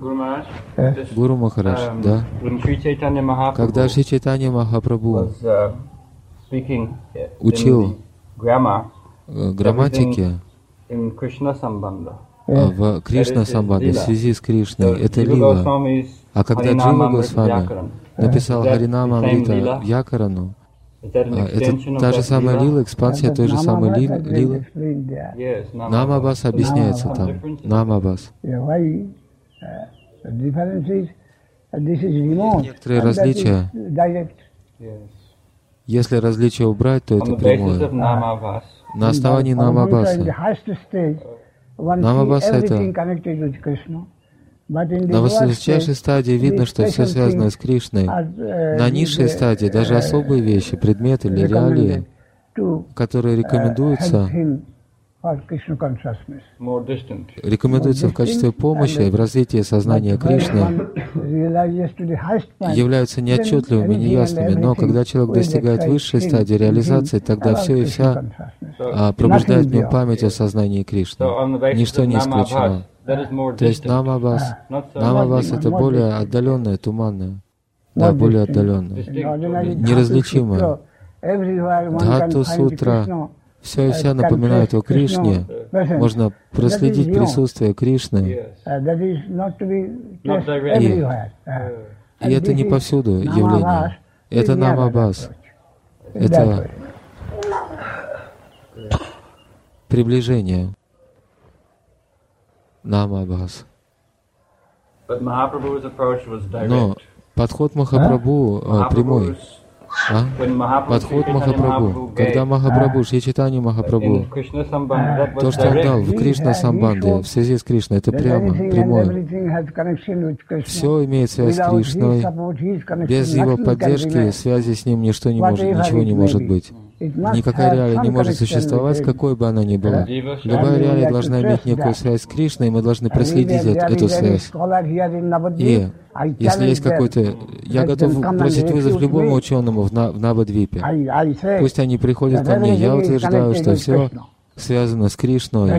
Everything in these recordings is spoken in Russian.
Гуру Махарадж, um, да. Когда Шри Чайтанья Махапрабху uh, in Учил. э, Sambandha, э, в Кришна Самбаде в связи с Кришной, это лила. А когда Джива Госвами написал Харинама Амрита? Якарану, а, это та же самая лила, экспансия той же самой ли- лилы. Намабас объясняется там. Намабас. Uh, uh. Некоторые различия. Если различия убрать, то это прямое. На основании Намабаса. Намабаса это- На высочайшей стадии видно, что все связано с Кришной. uh, На низшей стадии даже uh, особые вещи, предметы или реалии, которые uh, рекомендуются, рекомендуются в качестве помощи в развитии сознания Кришны, являются неотчетливыми, неясными, но когда человек достигает высшей стадии реализации, тогда все и вся пробуждает в нем память о сознании Кришны. Ничто не исключено. То есть намабас, намабас Намабас это более отдаленное, туманное. Да, более отдаленное. Неразличимое. Дхату сутра, все и вся can напоминают о Кришне. Presence. Можно проследить is beyond. присутствие Кришны. Directly. everywhere. Uh, И это не повсюду явление. Это намабас. Это приближение. Намабас. Но подход Махапрабху э, прямой. А? Подход Махапрабху. Когда Махапрабху, Шри Чайтанья Махапрабху, то, что он дал в Кришна Самбанде в связи с Кришной, это прямо, прямое. Все имеет связь с Кришной. Без его поддержки, связи с ним ничто не может, ничего не может быть. Никакая реалия не может существовать, какой бы она ни была. Любая реалия должна иметь некую связь с Кришной, и мы должны проследить эту связь. И если есть какой-то... Я готов бросить вызов любому ученому в, На- в Навадвипе. Пусть они приходят ко мне. Я утверждаю, что все связано с Кришной.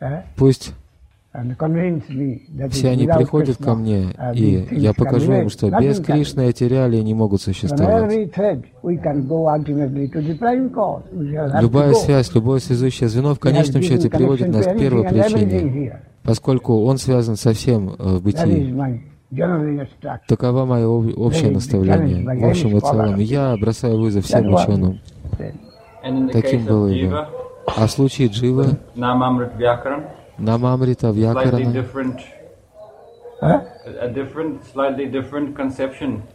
eh, Пусть все они приходят ко мне, uh, и я покажу им, что без Кришны эти реалии не могут существовать. Любая связь, любое связующее звено в конечном счете приводит нас к первой причине, поскольку он связан со всем э, в бытии. Такова мое об- общее наставление в общем и целом. Я бросаю вызов всем ученым. Таким было его. А в случае Vyakaran, Намамрита Вьякарана,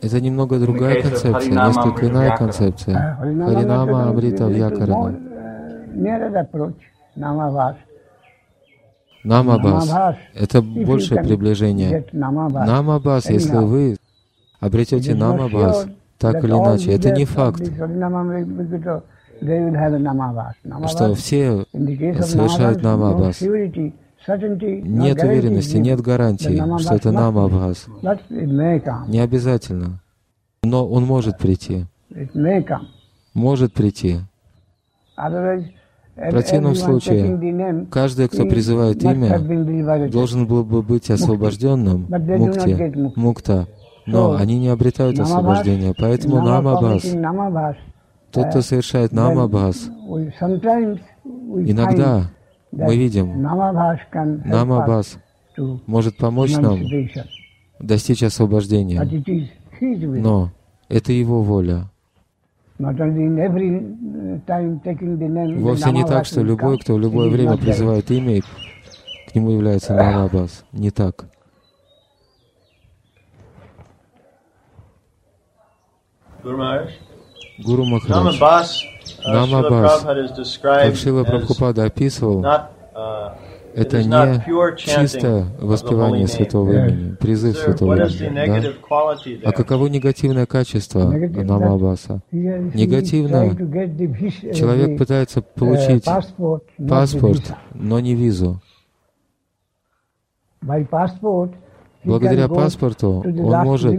это немного другая концепция, несколько иная концепция. Харинама Амрита Вьякарана. uh. Намабас это большее приближение. Намабас, если вы обретете Намабас, так или иначе, это не факт, что все совершают no Нет уверенности, нет гарантии, что это come. Не обязательно. Но он может прийти. Может прийти. В противном случае, каждый, кто призывает имя, должен был бы быть освобожденным, мукти, мукта. Но они не обретают освобождения. Поэтому Nama тот, кто совершает we иногда мы видим, to может помочь нам достичь освобождения. Но это его воля. Uh, Вовсе не так, что любой, кто в любое время призывает имя, к нему является намабас. Не так. Maharaj. Гуру Махарадж, Namabas, uh, Namabas, Srila Prabhupada is как described Шила Прабхупада описывал, not, uh, it это is not не pure chanting чистое воспевание святого имени, призыв святого what is the имени. Да? negative quality А каково негативное качество Negative, намабаса? Негативно tried to get the vis- uh, Человек пытается uh, получить паспорт, visa. но не визу. Благодаря can go паспорту to the он может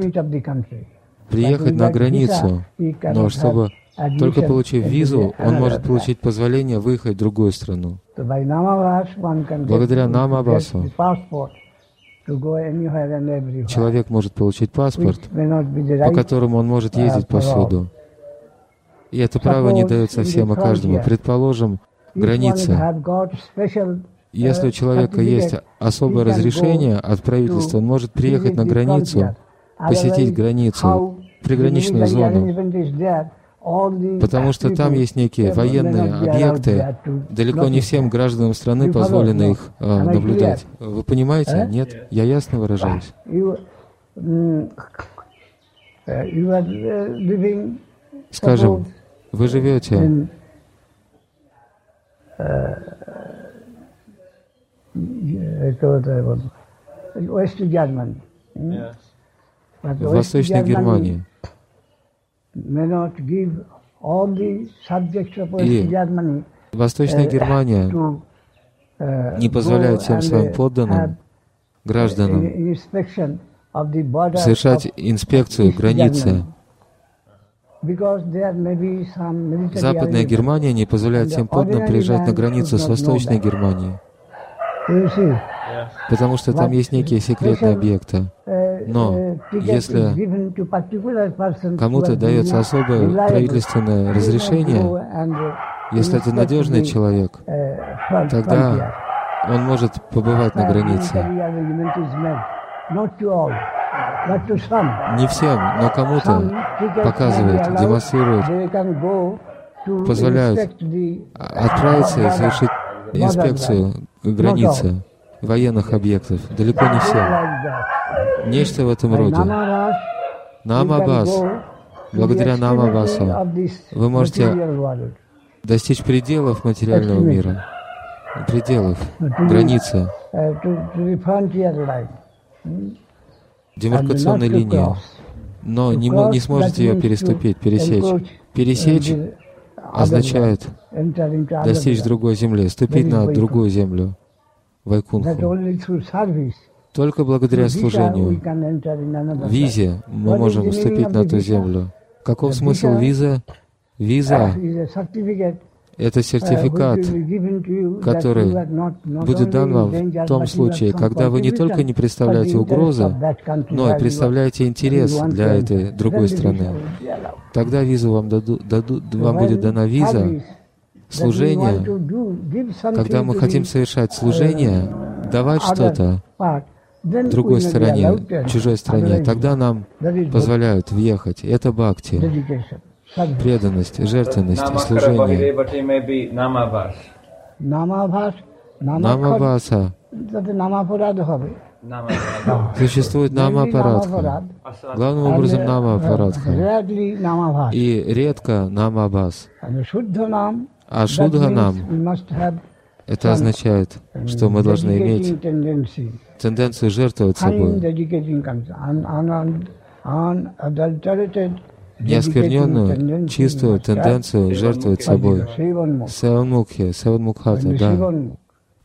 приехать на границу, но чтобы Только получив визу, он может получить позволение выехать в другую страну. Благодаря everywhere, человек может получить паспорт, по которому он может ездить повсюду. И это право не дается всем и каждому. Предположим, граница. special, Если у человека есть особое разрешение от правительства, он может приехать на границу, посетить границу, приграничную зону, потому что там есть некие военные объекты. Далеко не всем гражданам страны позволено их э, наблюдать. Вы понимаете? Нет? Я ясно выражаюсь. Mm, uh, uh, Скажем, вы живете uh, это вот, э, вот, West Germany. mm? West Восточной Германии. И Восточная Германия to uh, не позволяет всем своим подданным, гражданам, совершать инспекцию границы. Западная. Германия не позволяет всем подданным приезжать на границу с Восточной Германией, потому что там есть некие секретные объекты. Но ticket если Кому-то дается особое правительственное разрешение, если это надежный the, человек, тогда он может побывать на границе. Не всем, но кому-то go to позволяют отправиться и совершить инспекцию границы военных объектов. Далеко не все. Нечто в этом роде. Namaras, Нам you can Аббас, go to благодаря the нам extremity Аббасу, of this вы можете достичь пределов материального мира. Пределов, границы, демаркационной линии. Но не, не сможете ее переступить, пересечь. Пересечь означает достичь другой земли, ступить на другую землю, Вайкунху. Только благодаря служению, визе, мы можем вступить на the ту visa? землю. Каков смысл визы? Виза это uh, сертификат, который будет дан вам в том случае, когда вы не только не представляете угрозы, но и представляете интерес для этой другой страны. Тогда визу вам дадут, дадут вам будет дана виза, служение, когда мы хотим совершать служение, давать что-то другой стороне, чужой стране, тогда нам позволяют въехать. Это бхакти, преданность, жертвенность, служение. Намаваса. Существует намапарадха. Главным образом намапарадха. И редко намабас. А шудха нам это означает, что мы должны иметь тенденцию жертвовать собой. Неоскверненную, чистую тенденцию жертвовать собой. Севан Мукхи, Севан Мукхата, да.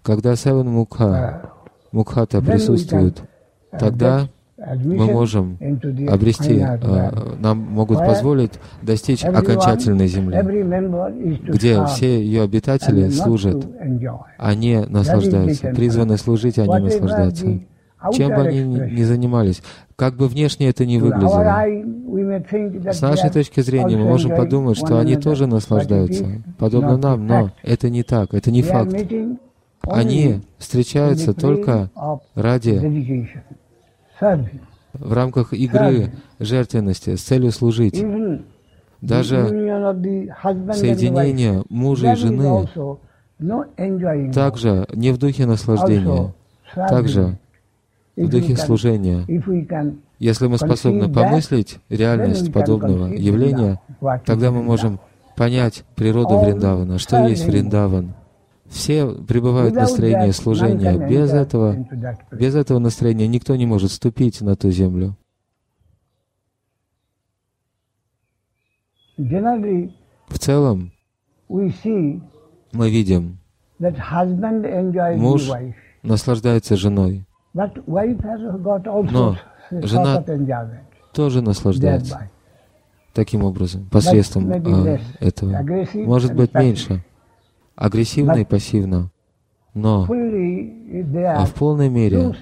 Когда Севан Мукха, Мукхата присутствует, тогда мы можем обрести, э, нам могут позволить достичь окончательной земли, где все ее обитатели служат, не наслаждаются. Призваны служить, а не наслаждаться. Чем бы они ни ни занимались, как бы внешне это ни выглядело. С нашей точки зрения мы можем подумать, что они тоже наслаждаются, подобно нам, но это не так, это не факт. Они встречаются только ради, в рамках игры жертвенности, с целью служить. Даже соединение мужа и жены также не в духе наслаждения, также в духе служения. Если мы способны помыслить реальность подобного явления, тогда мы можем понять природу Вриндавана, что есть Вриндаван. Все пребывают в настроении служения. Без этого, без этого настроения никто не может ступить на ту землю. В целом, мы видим, Муж наслаждается женой, Но жена тоже наслаждается. таким образом, посредством а, этого. Может быть меньше, агрессивно и пассивно, но а в полной мере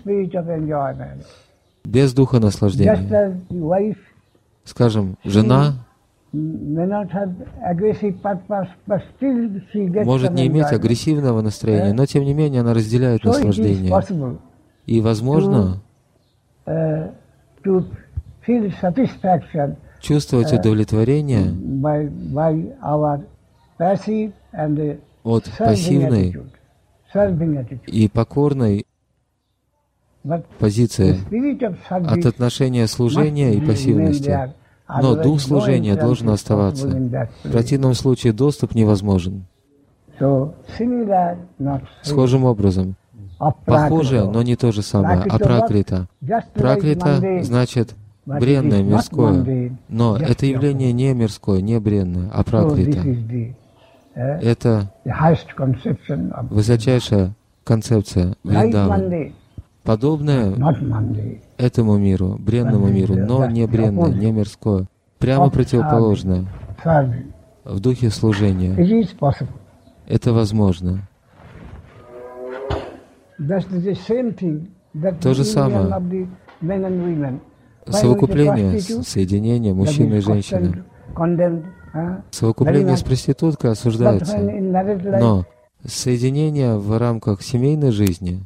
без духа наслаждения. Скажем, жена может не иметь агрессивного настроения, но тем не менее она разделяет наслаждение. И возможно uh, чувствовать uh, удовлетворение от пассивной и покорной позиции, от отношения служения и пассивности. Но дух служения должен оставаться. В противном случае доступ невозможен. Схожим образом. Похоже, но не то же самое. А пракрита. Пракрита значит бренное, мирское. Но это явление не мирское, не бренное, а пракрита. Это высочайшая концепция Вриндавана. Подобное этому миру, бренному миру, но не бренное, не мирское, прямо противоположное, в духе служения. Это возможно. То же самое. Совокупление, соединение мужчины и женщины. Совокупление с проституткой осуждается. Но соединение в рамках семейной жизни